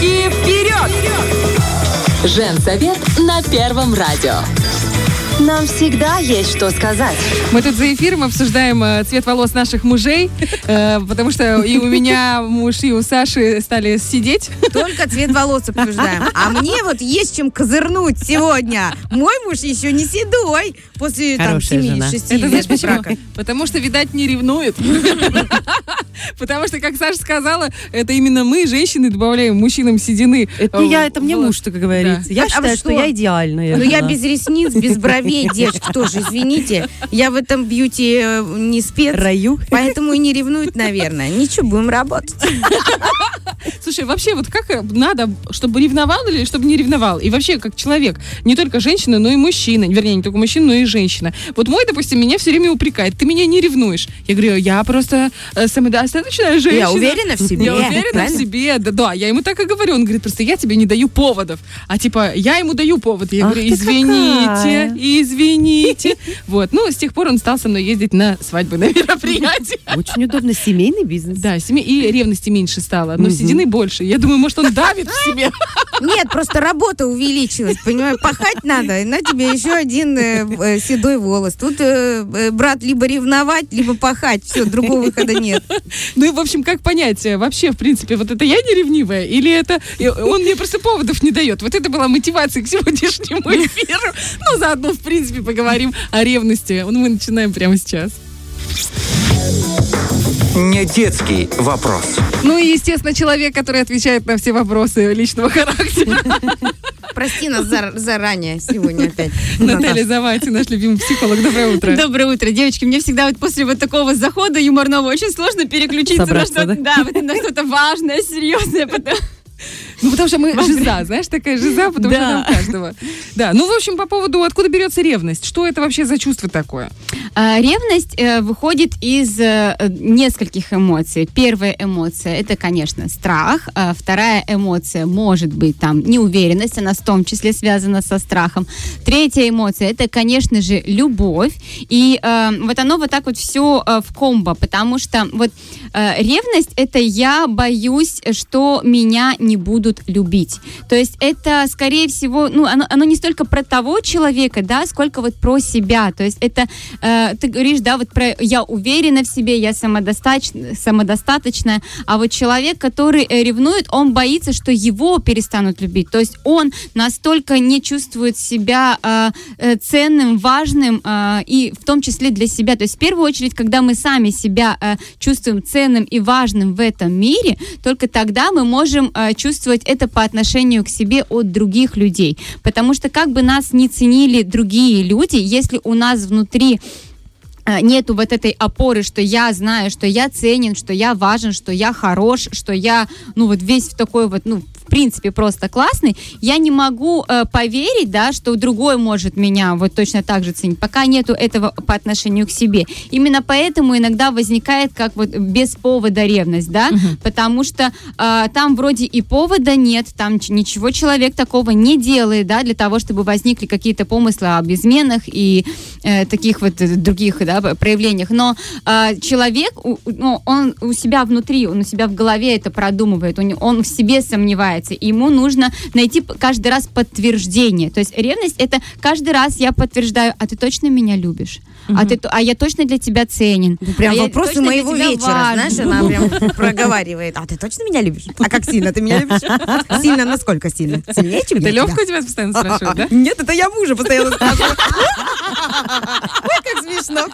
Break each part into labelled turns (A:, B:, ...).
A: Девочки, вперед!
B: Женсовет на Первом радио.
C: Нам всегда есть что сказать.
D: Мы тут за эфиром обсуждаем э, цвет волос наших мужей, э, потому что и у меня муж, и у Саши стали сидеть.
E: Только цвет волос обсуждаем. А мне вот есть чем козырнуть сегодня. Мой муж еще не седой после там
F: жена.
E: 7-6
D: Это знаешь
E: лет
D: почему?
E: брака.
D: Потому что, видать, не ревнует. Потому что, как Саша сказала, это именно мы, женщины, добавляем мужчинам седины.
F: Это не я, это мне муж, так говорится. Я
E: А
F: считаю, что я идеальная.
E: Ну, я без ресниц, без бровей, девочки, тоже, извините. Я в этом бьюти э, не спец,
F: Раю.
E: поэтому и не ревнует, наверное. Ничего, будем работать.
D: Слушай, вообще, вот как э, надо, чтобы ревновал или чтобы не ревновал? И вообще, как человек, не только женщина, но и мужчина. Вернее, не только мужчина, но и женщина. Вот мой, допустим, меня все время упрекает. Ты меня не ревнуешь. Я говорю, я просто э, самодостаточная женщина.
E: Я уверена в себе.
D: Я уверена
E: правильно?
D: в себе. Да, да, я ему так и говорю. Он говорит, просто я тебе не даю поводов. А типа, я ему даю повод. Я
F: Ах
D: говорю, извините,
F: какая.
D: извините. Вот. Ну, с тех пор он стал со мной ездить на свадьбы, на мероприятия.
F: Очень удобно. Семейный бизнес.
D: Да, семи- и ревности меньше стало, но седины больше. Я думаю, может, он давит в себе.
E: Нет, просто работа увеличилась, понимаешь, пахать надо, и на тебе еще один э, седой волос. Тут, э, э, брат, либо ревновать, либо пахать, все, другого выхода нет.
D: Ну и, в общем, как понять, э, вообще, в принципе, вот это я не ревнивая, или это он мне просто поводов не дает? Вот это была мотивация к сегодняшнему эфиру. Ну, заодно, в принципе, поговорим о ревности. Ну, Мы начинаем прямо сейчас.
G: Не детский вопрос.
D: Ну и, естественно, человек, который отвечает на все вопросы личного характера.
E: Прости нас за- заранее сегодня опять.
D: Наталья Завати, наш любимый психолог. Доброе утро.
H: Доброе утро, девочки. Мне всегда вот после вот такого захода юморного очень сложно переключиться на
F: Собраться,
H: что-то,
F: да?
H: да, на что-то важное, серьезное. потому-
D: Ну, потому что мы жиза, знаешь, такая жиза, потому что там каждого. Да, ну, в общем, по поводу, откуда берется ревность? Что это вообще за чувство такое?
H: А, Ревность э, выходит из э, нескольких эмоций. Первая эмоция это, конечно, страх. А Вторая эмоция может быть там неуверенность, она в том числе связана со страхом. Третья эмоция это, конечно же, любовь. И э, вот оно вот так вот все в комбо, потому что вот ревность это я боюсь, что меня не будут любить. То есть это, скорее всего, ну, оно, оно не столько про того человека, да, сколько вот про себя. То есть это, э, ты говоришь, да, вот про я уверена в себе, я самодостаточная, самодостаточная, а вот человек, который э, ревнует, он боится, что его перестанут любить. То есть он настолько не чувствует себя э, э, ценным, важным, э, и в том числе для себя. То есть в первую очередь, когда мы сами себя э, чувствуем ценным и важным в этом мире, только тогда мы можем э, чувствовать это по отношению к себе от других людей. Потому что как бы нас не ценили другие люди, если у нас внутри э, нету вот этой опоры, что я знаю, что я ценен, что я важен, что я хорош, что я, ну вот весь в такой вот, ну, в принципе, просто классный, я не могу э, поверить, да, что другой может меня вот точно так же ценить, пока нету этого по отношению к себе. Именно поэтому иногда возникает как вот без повода ревность, да, потому что э, там вроде и повода нет, там ничего человек такого не делает, да, для того, чтобы возникли какие-то помыслы об изменах и э, таких вот э, других, да, проявлениях. Но э, человек, у- ну, он у себя внутри, он у себя в голове это продумывает, он, он в себе сомневается, и ему нужно найти каждый раз подтверждение. То есть ревность это каждый раз я подтверждаю, а ты точно меня любишь, а ты, а я точно для тебя ценен.
E: Прям
H: а
E: вопросы моего вечера,
H: важен».
E: знаешь, она прям проговаривает. А ты точно меня любишь? А как сильно ты меня любишь? Сильно насколько сильно? Сильнее, чем
D: Это
E: я
D: Левка
E: тебя?
D: у тебя постоянно спрашивает, да?
E: Нет, это я мужа постоянно спрашиваю. Ой, как смешно.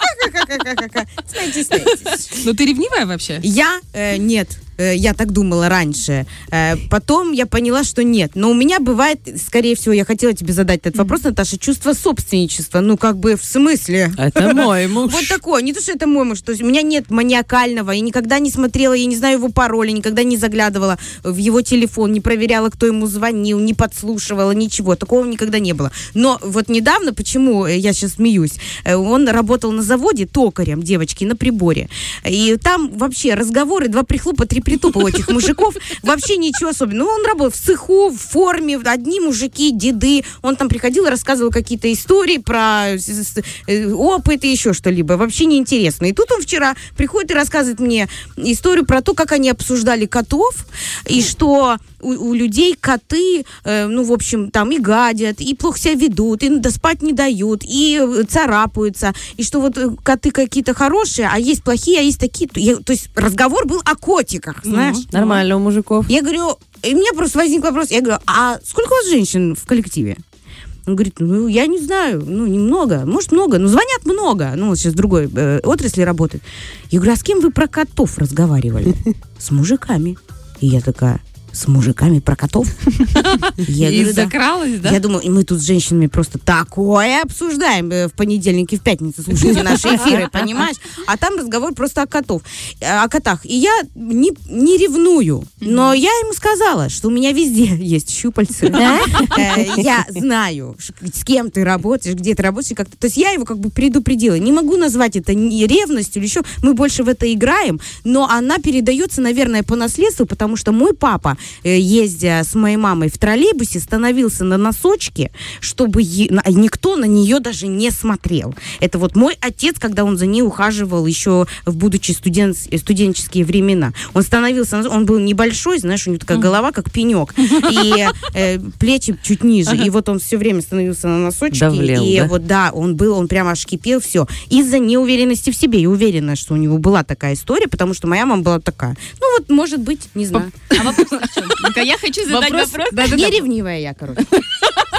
E: Смейтесь, смейтесь.
D: Ну, ты ревнивая вообще?
E: Я э, нет. Э, Я так думала раньше. Э, Потом я поняла, что нет. Но у меня бывает, скорее всего, я хотела тебе задать этот вопрос, Наташа, чувство собственничества. Ну, как бы в смысле?
F: Это мой муж.
E: Вот такое. Не то, что это мой муж. То есть у меня нет маниакального. Я никогда не смотрела, я не знаю его пароля, никогда не заглядывала в его телефон, не проверяла, кто ему звонил, не подслушивала, ничего. Такого никогда не было. Но вот недавно, почему я сейчас смеюсь, э, он работал на заводе токарем, девочки, на приборе. И там вообще разговоры, два прихлопа, три притупа у этих мужиков. Вообще ничего особенного. Ну, он работал в цеху, в форме, одни мужики, деды. Он там приходил и рассказывал какие-то истории про с- э, опыт и еще что-либо. Вообще неинтересно. И тут он вчера приходит и рассказывает мне историю про то, как они обсуждали котов, и что у, у людей коты, э, ну, в общем, там и гадят, и плохо себя ведут, и да, спать не дают, и э, царапаются, и что вот э, коты какие-то хорошие, а есть плохие, а есть такие. То, я- то есть разговор был о котиках, знаешь.
F: Нормально у мужиков.
E: Я говорю, и у меня просто возник вопрос, я говорю, а сколько у вас женщин в коллективе? Он говорит, ну, я не знаю, ну, немного, может, много, но звонят много. Ну, вот сейчас в другой э, отрасли работает. Я говорю, а с кем вы про котов разговаривали? С мужиками. И я такая, с мужиками про котов? Я
D: И
E: говорю, да.
D: закралась, да?
E: Я думаю, и мы тут с женщинами просто такое обсуждаем э, в понедельник и в пятницу. Слушайте наши эфиры, понимаешь? А там разговор просто о котов, э, о котах. И я не, не ревную, но я ему сказала, что у меня везде есть щупальца. Э, Я знаю, с кем ты работаешь, где ты работаешь. и как-то. То есть я его как бы предупредила. Не могу назвать это ни ревностью или еще. Мы больше в это играем, но она передается, наверное, по наследству, потому что мой папа, ездя с моей мамой в троллейбусе, становился на носочки, чтобы е- никто на нее даже не смотрел. Это вот мой отец, когда он за ней ухаживал еще в будучи студент, э, студенческие времена. Он становился, он был небольшой, знаешь, у него такая голова, как пенек, и э, плечи чуть ниже. И вот он все время становился на носочки.
F: Давлел,
E: и
F: да?
E: вот да, он был, он прямо аж кипел, все. Из-за неуверенности в себе. И уверена, что у него была такая история, потому что моя мама была такая. Ну вот, может быть, не знаю.
H: А вопрос чем? Ну-ка, я хочу задать вопрос.
E: Не ревнивая я, короче.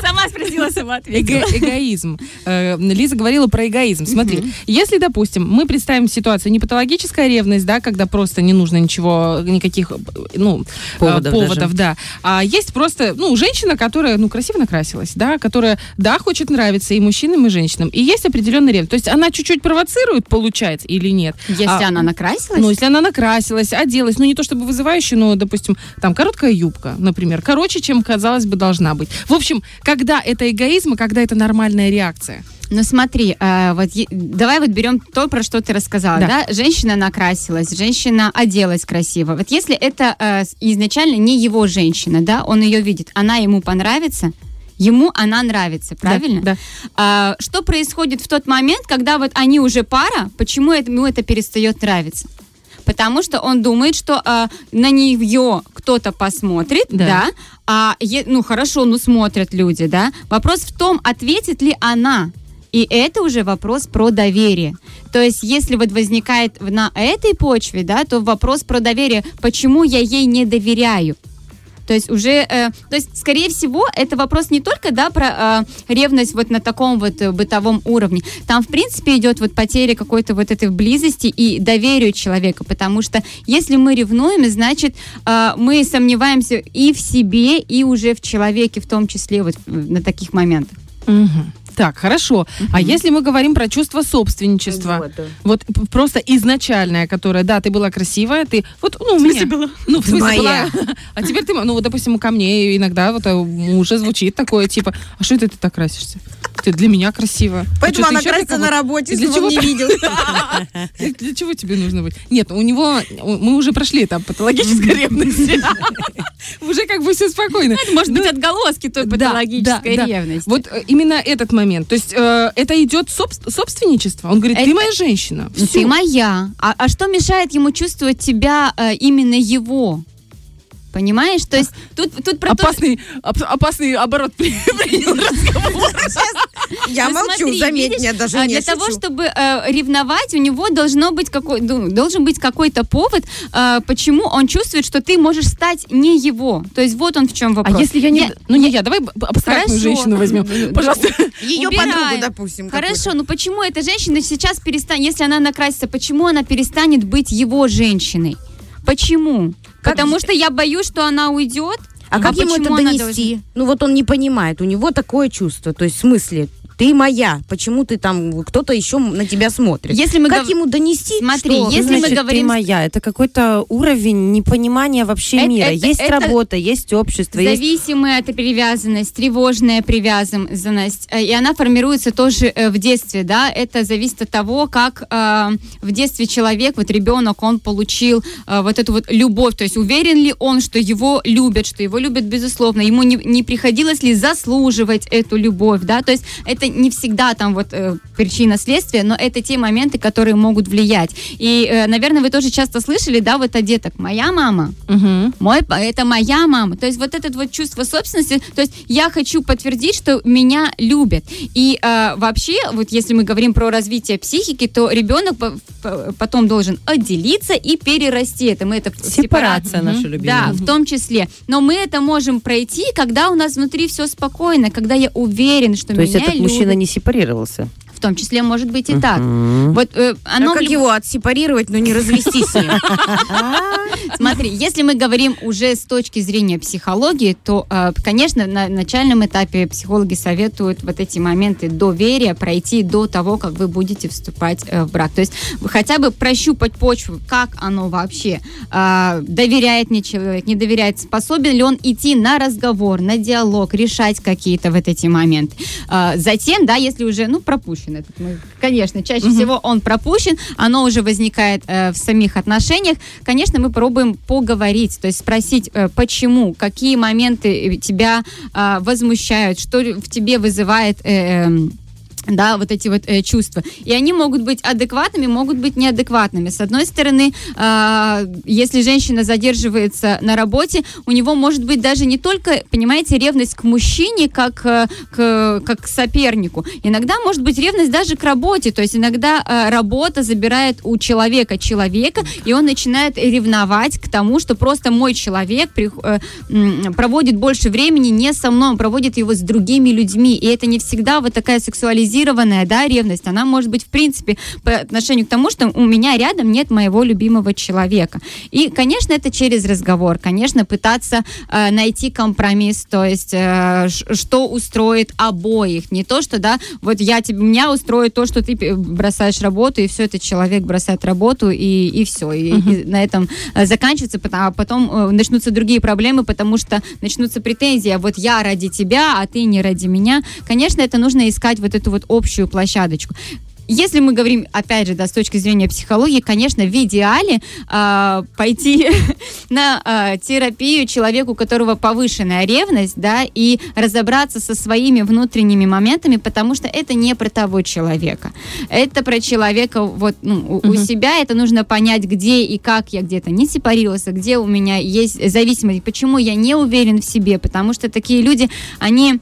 H: Сама спросила, сама
D: Эго-
H: ответила.
D: эгоизм. Э, Лиза говорила про эгоизм. Смотри, если, допустим, мы представим ситуацию не патологическая ревность, да, когда просто не нужно ничего, никаких, ну, э,
F: Поводов
D: поводов да, а есть просто, ну, женщина, которая, ну, красиво накрасилась, да, которая, да, хочет нравиться и мужчинам, и женщинам, и есть определенный ревность. То есть она чуть-чуть провоцирует, получается, или нет?
H: Если
D: А,
H: она накрасилась,
D: Ну, если она накрасилась, оделась, ну, не то чтобы вызывающе, но, допустим, там, короткая юбка, например, короче, чем, казалось бы, должна быть. В общем, когда это эгоизм, а когда это нормальная реакция?
H: Ну смотри, э, вот давай вот берем то, про что ты рассказала,
D: Да.
H: да? Женщина накрасилась, женщина оделась красиво. Вот если это э, изначально не его женщина, да, он ее видит, она ему понравится, ему она нравится, правильно?
D: Да.
H: А, что происходит в тот момент, когда вот они уже пара, почему ему это перестает нравиться? Потому что он думает, что а, на нее кто-то посмотрит,
D: Да.
H: да, а е- ну хорошо, ну смотрят люди, да. Вопрос в том, ответит ли она. И это уже вопрос про доверие. То есть, если вот возникает на этой почве, да, то вопрос про доверие, почему я ей не доверяю. То есть уже, э, то есть, скорее всего, это вопрос не только, да, про э, ревность вот на таком вот э, бытовом уровне. Там, в принципе, идет вот потеря какой-то вот этой близости и доверию человека, потому что если мы ревнуем, значит, э, мы сомневаемся и в себе, и уже в человеке, в том числе вот э, на таких моментах.
D: Мгм. Так, хорошо. А если мы говорим про чувство собственничества?
E: Вот, да.
D: Вот просто изначальное, которое, да, ты была красивая, ты, вот, ну, у меня. была? Ну, в смысле
E: Моя.
D: была. А теперь ты, ну, вот, допустим, ко мне иногда вот а, у мужа звучит такое, типа, а что это ты так красишься? Ты для меня красивая. А
E: Поэтому
D: ты
E: она красится на работе,
D: Для
E: чтобы он
D: чего
E: не видел.
D: Для, чего тебе нужно быть? Нет, у него, мы уже прошли этап патологической ревности. Уже как бы все спокойно.
H: Может быть, отголоски той патологической ревности.
D: Вот э, именно этот момент. То есть э, это идет собс- собственничество. Он говорит, ты
H: Это-
D: моя женщина.
H: Ну. Ты моя. А, а что мешает ему чувствовать тебя э, именно его? Понимаешь? То есть тут, тут про то-
D: Опасный, оп- опасный оборот при- принял разговор.
E: Я
H: Ну,
E: молчу,
H: смотри,
E: заметь,
H: видишь,
E: я даже
H: а,
E: не
H: Для того,
E: шучу.
H: чтобы э, ревновать, у него должно быть какой, ну, должен быть какой-то повод, э, почему он чувствует, что ты можешь стать не его. То есть вот он в чем
D: А
H: вопрос.
D: если я не... ну не я, давай б-
H: Хорошо.
D: абстрактную женщину возьмем.
H: Ну,
D: Пожалуйста.
E: Ее
H: убираем.
E: подругу, допустим.
H: Хорошо, ну почему эта женщина сейчас перестанет, если она накрасится, почему она перестанет быть его женщиной? Почему?
E: Как
H: Потому
E: же-
H: что я боюсь, что она уйдет.
E: А как ему это донести? Ну вот он не понимает, у него такое чувство, то есть в смысле, ты моя, почему ты там, кто-то еще на тебя смотрит.
H: Если мы
E: как
H: гов-
E: ему донести?
H: Смотри,
E: что-
H: если мы
F: Значит,
H: говорим-
F: ты моя. Это какой-то уровень непонимания вообще
H: Это-
F: мира.
H: это-
F: есть
H: это
F: работа, есть общество, есть
H: Зависимая от привязанность, тревожная привязанность, э, и она формируется тоже э, в детстве, да, это зависит от того, как э, в детстве человек, вот ребенок, он получил э, вот эту вот любовь, то есть уверен ли он, что его любят, что его любят безусловно, ему не, не приходилось ли заслуживать эту любовь, да, то есть это это не всегда там вот э, причина следствия, но это те моменты, которые могут влиять. И, э, наверное, вы тоже часто слышали, да, вот от деток, моя мама,
D: Мгм.
H: мой, это моя мама. То есть вот это вот чувство собственности, то есть я хочу подтвердить, что меня любят. И э, вообще, вот если мы говорим про развитие психики, то ребенок по- по- потом должен отделиться и перерасти это. Мы это
F: Сепарация
H: сепара-
F: наша любимая.
H: Да, в том числе. Но мы это можем пройти, когда у нас внутри все спокойно, когда я уверен, что
F: То
H: меня
F: этот мужчина не сепарировался.
H: В том числе может быть и так. Вот э, оно
E: А как его отсепарировать, но не развестись с ним?
H: Смотри, если мы говорим уже с точки зрения психологии, то, э, конечно, на начальном этапе психологи советуют вот эти моменты доверия пройти до того, как вы будете вступать э, в брак. То есть хотя бы прощупать почву, как оно вообще, доверяет мне человек, не доверяет, способен ли он идти на разговор, на диалог, решать какие-то вот эти моменты. Затем, да, если уже, ну, пропущен этот, мы, конечно, чаще всего он пропущен, оно уже возникает э, в самих отношениях, конечно, мы пробуем поговорить, то есть спросить, э, почему, какие моменты тебя э, возмущают, что в тебе вызывает... э, эм, да, вот эти вот э, чувства. И они могут быть адекватными, могут быть неадекватными. С одной стороны, э, если женщина задерживается на работе, у него может быть даже не только, понимаете, ревность к мужчине, как, э, к, как к сопернику. Иногда может быть ревность даже к работе. То есть иногда э, работа забирает у человека человека, и он начинает ревновать к тому, что просто мой человек прих- э, м, проводит больше времени не со мной, он проводит его с другими людьми. И это не всегда вот такая сексуализированная да, ревность. Она может быть, в принципе, по отношению к тому, что у меня рядом нет моего любимого человека. И, конечно, это через разговор. Конечно, пытаться э, найти компромисс, то есть э, что устроит обоих. Не то, что, да, вот я тебе, меня устроит то, что ты пе- бросаешь работу, и все, этот человек бросает работу, и, и все. И, и на этом э, заканчивается, а потом э, начнутся другие проблемы, потому что начнутся претензии, а вот я ради тебя, а ты не ради меня. Конечно, это нужно искать вот эту вот общую площадочку. Если мы говорим, опять же, да, с точки зрения психологии, конечно, в идеале а, пойти на а, терапию человеку, у которого повышенная ревность, да, и разобраться со своими внутренними моментами, потому что это не про того человека. Это про человека вот ну, у, у себя. Это нужно понять, где и как я где-то не сепарировался, где у меня есть зависимость, почему я не уверен в себе, потому что такие люди, они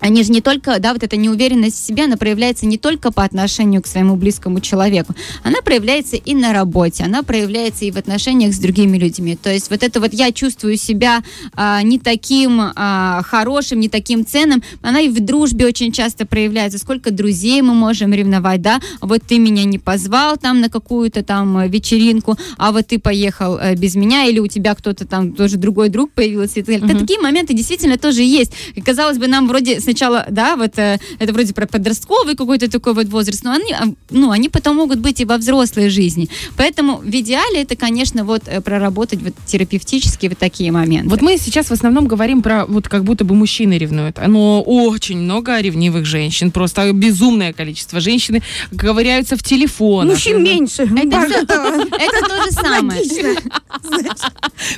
H: они же не только, да, вот эта неуверенность в себе, она проявляется не только по отношению к своему близкому человеку, она проявляется и на работе, она проявляется и в отношениях с другими людьми. То есть вот это вот я чувствую себя а, не таким а, хорошим, не таким ценным, она и в дружбе очень часто проявляется. Сколько друзей мы можем ревновать, да, вот ты меня не позвал там на какую-то там э, вечеринку, а вот ты поехал э, без меня, или у тебя кто-то там тоже другой друг появился. и так далее. Такие моменты действительно тоже есть. И, казалось бы, нам вроде сначала, да, вот э, это вроде про подростковый какой-то такой вот возраст, но они, а, ну, они потом могут быть и во взрослой жизни. Поэтому в идеале это, конечно, вот э, проработать вот терапевтически вот такие моменты.
D: Вот мы сейчас в основном говорим про вот как будто бы мужчины ревнуют. Но очень много ревнивых женщин. Просто безумное количество. Женщины ковыряются в телефонах.
E: Мужчин меньше.
H: это, то же самое.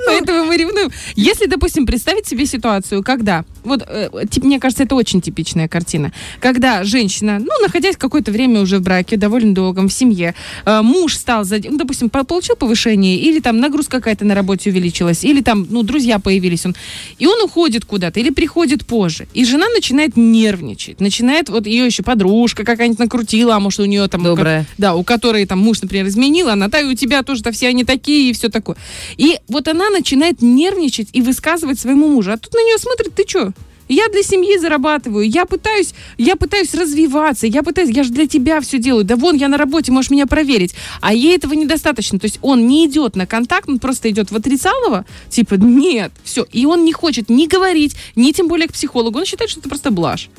D: Поэтому мы ревнуем. Если, допустим, представить себе ситуацию, когда, вот, э, мне кажется, это очень типичная картина, когда женщина, ну, находясь какое-то время уже в браке, довольно долгом, в семье, э, муж стал, за, ну, допустим, по- получил повышение, или там нагрузка какая-то на работе увеличилась, или там, ну, друзья появились, он, и он уходит куда-то, или приходит позже, и жена начинает нервничать, начинает, вот ее еще подружка какая-нибудь накрутила, а может, у нее там...
F: Добрая.
D: Да, у которой там муж, например, изменил, она, да, и у тебя тоже-то все они такие, и все такое. И вот она начинает нервничать и высказывать своему мужу. А тут на нее смотрит, ты что? Я для семьи зарабатываю, я пытаюсь, я пытаюсь развиваться, я пытаюсь, я же для тебя все делаю. Да вон, я на работе, можешь меня проверить. А ей этого недостаточно. То есть он не идет на контакт, он просто идет в отрицалово, типа, нет, все. И он не хочет ни говорить, ни тем более к психологу. Он считает, что это просто блажь.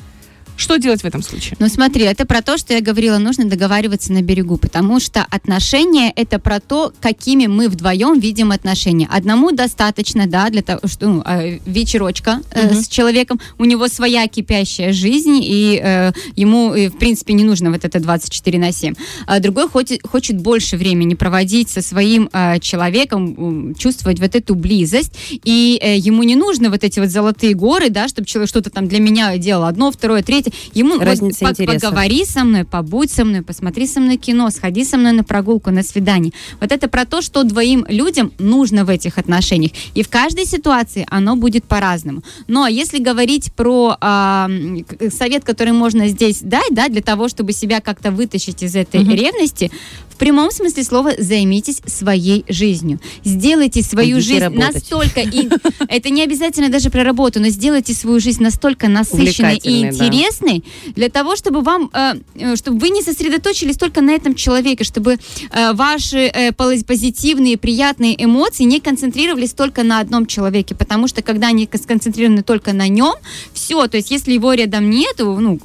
D: Что делать в этом случае?
H: Ну смотри, это про то, что я говорила, нужно договариваться на берегу, потому что отношения это про то, какими мы вдвоем видим отношения. Одному достаточно, да, для того, что ну, э, вечерочка э, с человеком, у него своя кипящая жизнь, и э, ему, э, в принципе, не нужно вот это 24 на 7. А другой хочет, хочет больше времени проводить со своим э, человеком, чувствовать вот эту близость, и э, ему не нужно вот эти вот золотые горы, да, чтобы человек что-то там для меня делал одно, второе, третье, дети. Ему вот
F: Разница
H: по-
F: интересов.
H: поговори со мной, побудь со мной, посмотри со мной кино, сходи со мной на прогулку, на свидание. Вот это про то, что двоим людям нужно в этих отношениях. И в каждой ситуации оно будет по-разному. Но если говорить про а, к- совет, который можно здесь дать, да, для того, чтобы себя как-то вытащить из этой ревности, в прямом смысле слова займитесь своей жизнью. Сделайте свою
F: Идите
H: жизнь
F: работать.
H: настолько... и- это не обязательно даже про работу, но сделайте свою жизнь настолько насыщенной и
F: Увлекательной,
H: интересной, для того, чтобы вам, э, э, чтобы вы не сосредоточились только на этом человеке, чтобы э, ваши пози- позитивные, приятные эмоции не концентрировались только на одном человеке, потому что когда они кон- сконцентрированы только на нем, все, то есть если его рядом нету, ну,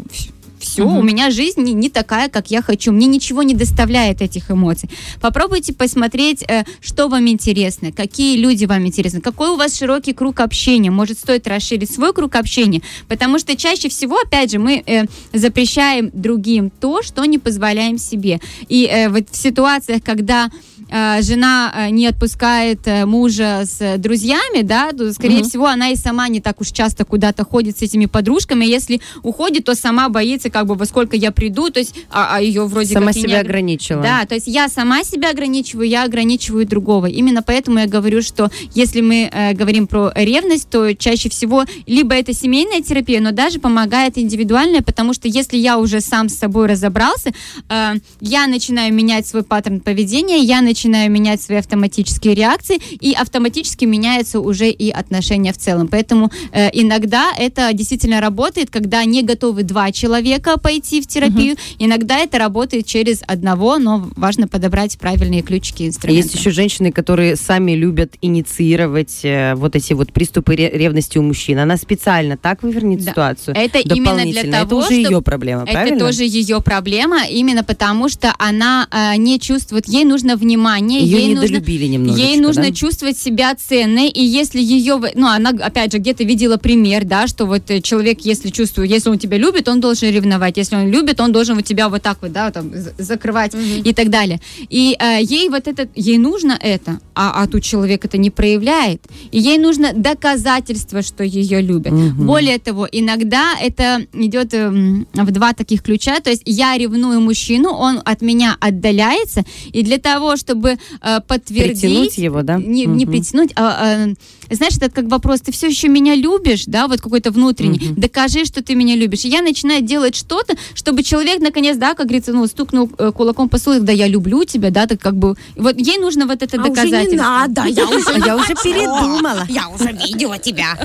H: все, у меня жизнь не, не такая, как я хочу. Мне ничего не доставляет этих эмоций. Попробуйте посмотреть, э, что вам интересно, какие люди вам интересны, какой у вас широкий круг общения. Может, стоит расширить свой круг общения, потому что чаще всего, опять же, мы э, запрещаем другим то, что не позволяем себе. И э, вот в ситуациях, когда э, жена э, не отпускает э, мужа с друзьями, да, то, скорее всего, она и сама не так уж часто куда-то ходит с этими подружками. Если уходит, то сама боится, как бы, во сколько я приду, то есть, а, а ее вроде
F: Сама
H: как не
F: себя
H: огр-
F: ограничила.
H: да, то есть я сама себя ограничиваю, я ограничиваю другого. Именно поэтому я говорю, что если мы э, говорим про ревность, то чаще всего либо это семейная терапия, но даже помогает индивидуальная, потому что если я уже сам с собой разобрался, э, я начинаю менять свой паттерн поведения, я начинаю менять свои автоматические реакции, и автоматически меняются уже и отношения в целом. Поэтому э, иногда это действительно работает, когда не готовы два человека пойти в терапию. Иногда это работает через одного, но важно подобрать правильные ключики и инструменты.
F: Есть еще женщины, которые сами любят инициировать э, вот эти вот приступы ре- ревности у мужчин. Она специально так вывернет
H: Да.
F: ситуацию.
H: Это именно для того,
F: Это уже
H: чтоб-
F: ее проблема,
H: Это
F: правильно?
H: тоже ее проблема, именно потому что она э, не чувствует, ей нужно внимание,
F: Ее
H: ей нужно
F: недолюбили немножечко,
H: Ей нужно
F: да?
H: чувствовать себя ценной, и если ее, ну, она, опять же, где-то видела пример, да, что вот э, человек, если чувствует, если он тебя любит, он должен ревновать, если он любит, он должен вот тебя вот так вот, да, там, закрывать и так далее. И э, ей вот это, ей нужно это, а, а тут человек это не проявляет, и ей нужно доказательство, что ее любят. Более того, иногда это идет эм, в два таких ключа, то есть я ревную мужчину, он от меня отдаляется, и для того, чтобы э, подтвердить...
F: Притянуть его, да?
H: Не, не притянуть, а, а, знаешь, это как вопрос, ты все еще меня любишь, да, вот какой-то внутренний, докажи, что ты меня любишь. И я начинаю делать что-то, чтобы человек, наконец, да, как говорится, ну, стукнул э, кулаком по столу, да, я люблю тебя, да, так как бы, вот ей нужно вот это
E: А уже
H: доказательство.
E: не надо, я уже,
F: А я уже передумала.
E: Я уже видела тебя.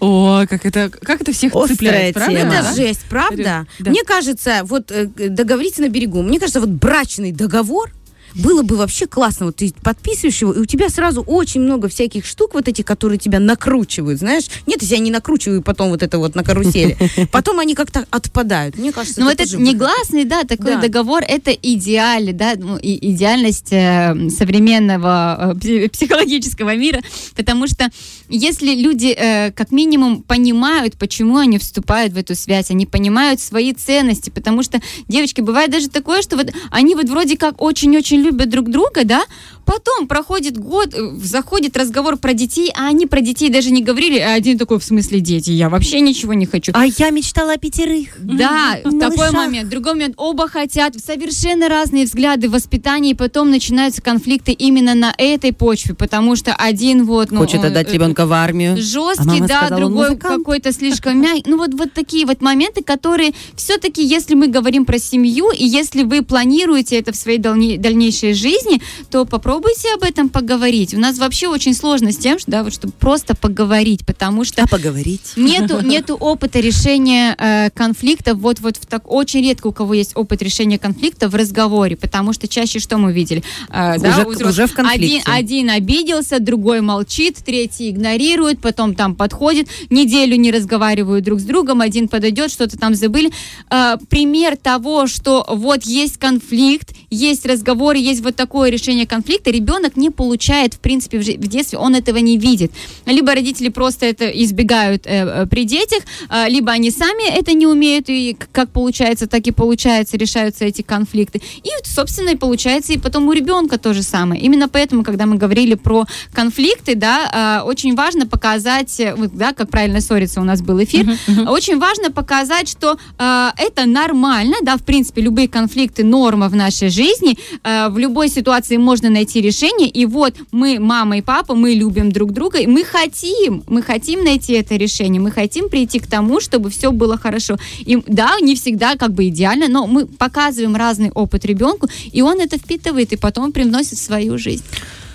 D: О, как это, как это всех
F: Острая
D: цепляет, правда?
E: Это жесть, правда?
D: Да.
E: Мне кажется, вот э, договориться на берегу. Мне кажется, вот брачный договор было бы вообще классно. Вот ты подписываешь его, и у тебя сразу очень много всяких штук вот этих, которые тебя накручивают, знаешь? Нет, я себя не накручиваю потом вот это вот на карусели. Потом они как-то отпадают. Мне кажется,
H: Ну, это негласный, да, такой договор, это идеаль, да, ну, идеальность э, современного э, пси- психологического мира, потому что если люди э, как минимум понимают, почему они вступают в эту связь, они понимают свои ценности, потому что, девочки, бывает даже такое, что вот они вот вроде как очень-очень любят друг друга, да, потом проходит год, э, заходит разговор про детей, а они про детей даже не говорили, а один такой, в смысле дети, я вообще ничего не хочу.
F: А я мечтала о пятерых.
H: Да,
F: М,
H: такой момент. Другой момент. Оба хотят совершенно разные взгляды в воспитании, и потом начинаются конфликты именно на этой почве, потому что один вот... Ну,
F: Хочет отдать
H: э,
F: ребенка в армию.
H: Жесткий,
F: А
H: да,
F: сказала,
H: другой какой-то слишком мягкий. Ну вот, вот такие вот моменты, которые все-таки, если мы говорим про семью, и если вы планируете это в своей дальне- дальнейшей жизни, то попробуйте об этом поговорить. У нас вообще очень сложно с тем, что, да, вот, чтобы просто поговорить, потому что
F: А поговорить?
H: Нету, нету опыта решения э, конфликтов. Вот, вот в так очень редко у кого есть опыт решения конфликта в разговоре, потому что чаще что мы видели? Э, да,
F: Уже-
H: взрослых
F: уже в конфликте.
H: Один, один обиделся, другой молчит, третий игнорирует, потом там подходит, неделю не разговаривают друг с другом, один подойдет, что-то там забыли. Э, пример того, что вот есть конфликт, есть разговор, есть вот такое решение конфликта, ребенок не получает, в принципе, в детстве, он этого не видит. Либо родители просто это избегают э, э, при детях, а, либо они сами это не умеют, и как получается, так и получается, решаются эти конфликты. И, собственно, и получается и потом у ребенка то же самое. Именно поэтому, когда мы говорили про конфликты, да, а, очень важно показать, э, вот, да, как правильно ссориться, у нас был эфир, очень важно показать, что э, это нормально, да, в принципе, любые конфликты норма в нашей жизни, э, в любой ситуации можно найти решение, и вот мы, мама и папа, мы любим друг друга, и мы хотим, мы хотим найти это решение, мы хотим прийти к тому, чтобы все было хорошо. И да, не всегда как бы идеально, но мы показываем разный опыт ребенку, и он это впитывает, и потом привносит в свою жизнь.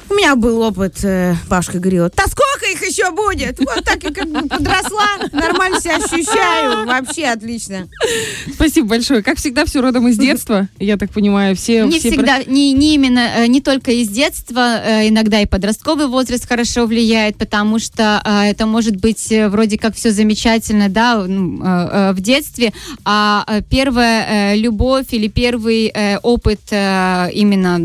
E: У меня был опыт, э, Пашка говорила, да сколько их еще будет? Вот так и как бы подросла, нормально себя ощущаю, вообще отлично.
D: Спасибо большое. Как всегда, все родом из детства. Я так понимаю, все...
H: Не
D: все
H: всегда, не, не именно, э, не только из детства, э, иногда и подростковый возраст хорошо влияет, потому что э, это может быть вроде как все замечательно, да, в детстве, а первая любовь или первый опыт именно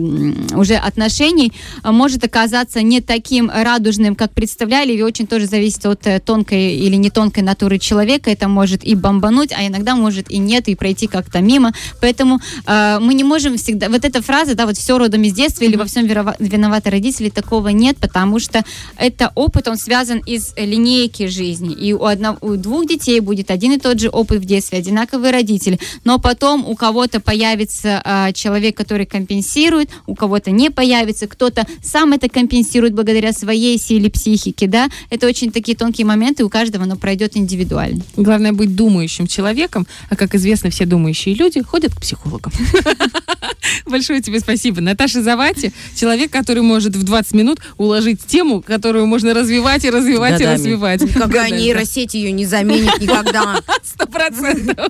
H: уже отношений э, может оказаться не таким радужным, как представляли, и очень тоже зависит от э, тонкой или не тонкой натуры человека, это может и бомбануть, а иногда может и нет, и пройти как-то мимо, поэтому э, мы не можем всегда, вот эта фраза, да, вот все родом из детства или во всем виноваты родители, такого нет, потому что это опыт, он связан из линейки жизни, и у, одного, у двух детей будет один и тот же опыт в детстве, одинаковые родители, но потом у кого-то появится э, человек, который компенсирует, у кого-то не появится, кто-то сам это компенсирует благодаря своей силе психики, да, это очень такие тонкие моменты, у каждого оно пройдет индивидуально.
D: Главное быть думающим человеком, а как известно, все думающие люди ходят к психологам. Большое тебе спасибо. Наташа Завати, человек, который может в 20 минут уложить тему, которую можно развивать и развивать и развивать.
E: Никогда
D: Годами.
E: нейросеть ее не заменит никогда.
D: Сто процентов.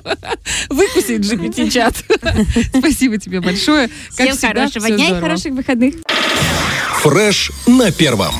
D: Выкусит GPT-чат. Спасибо тебе большое.
H: Всем хорошего дня и хороших выходных.
A: Фреш на первом.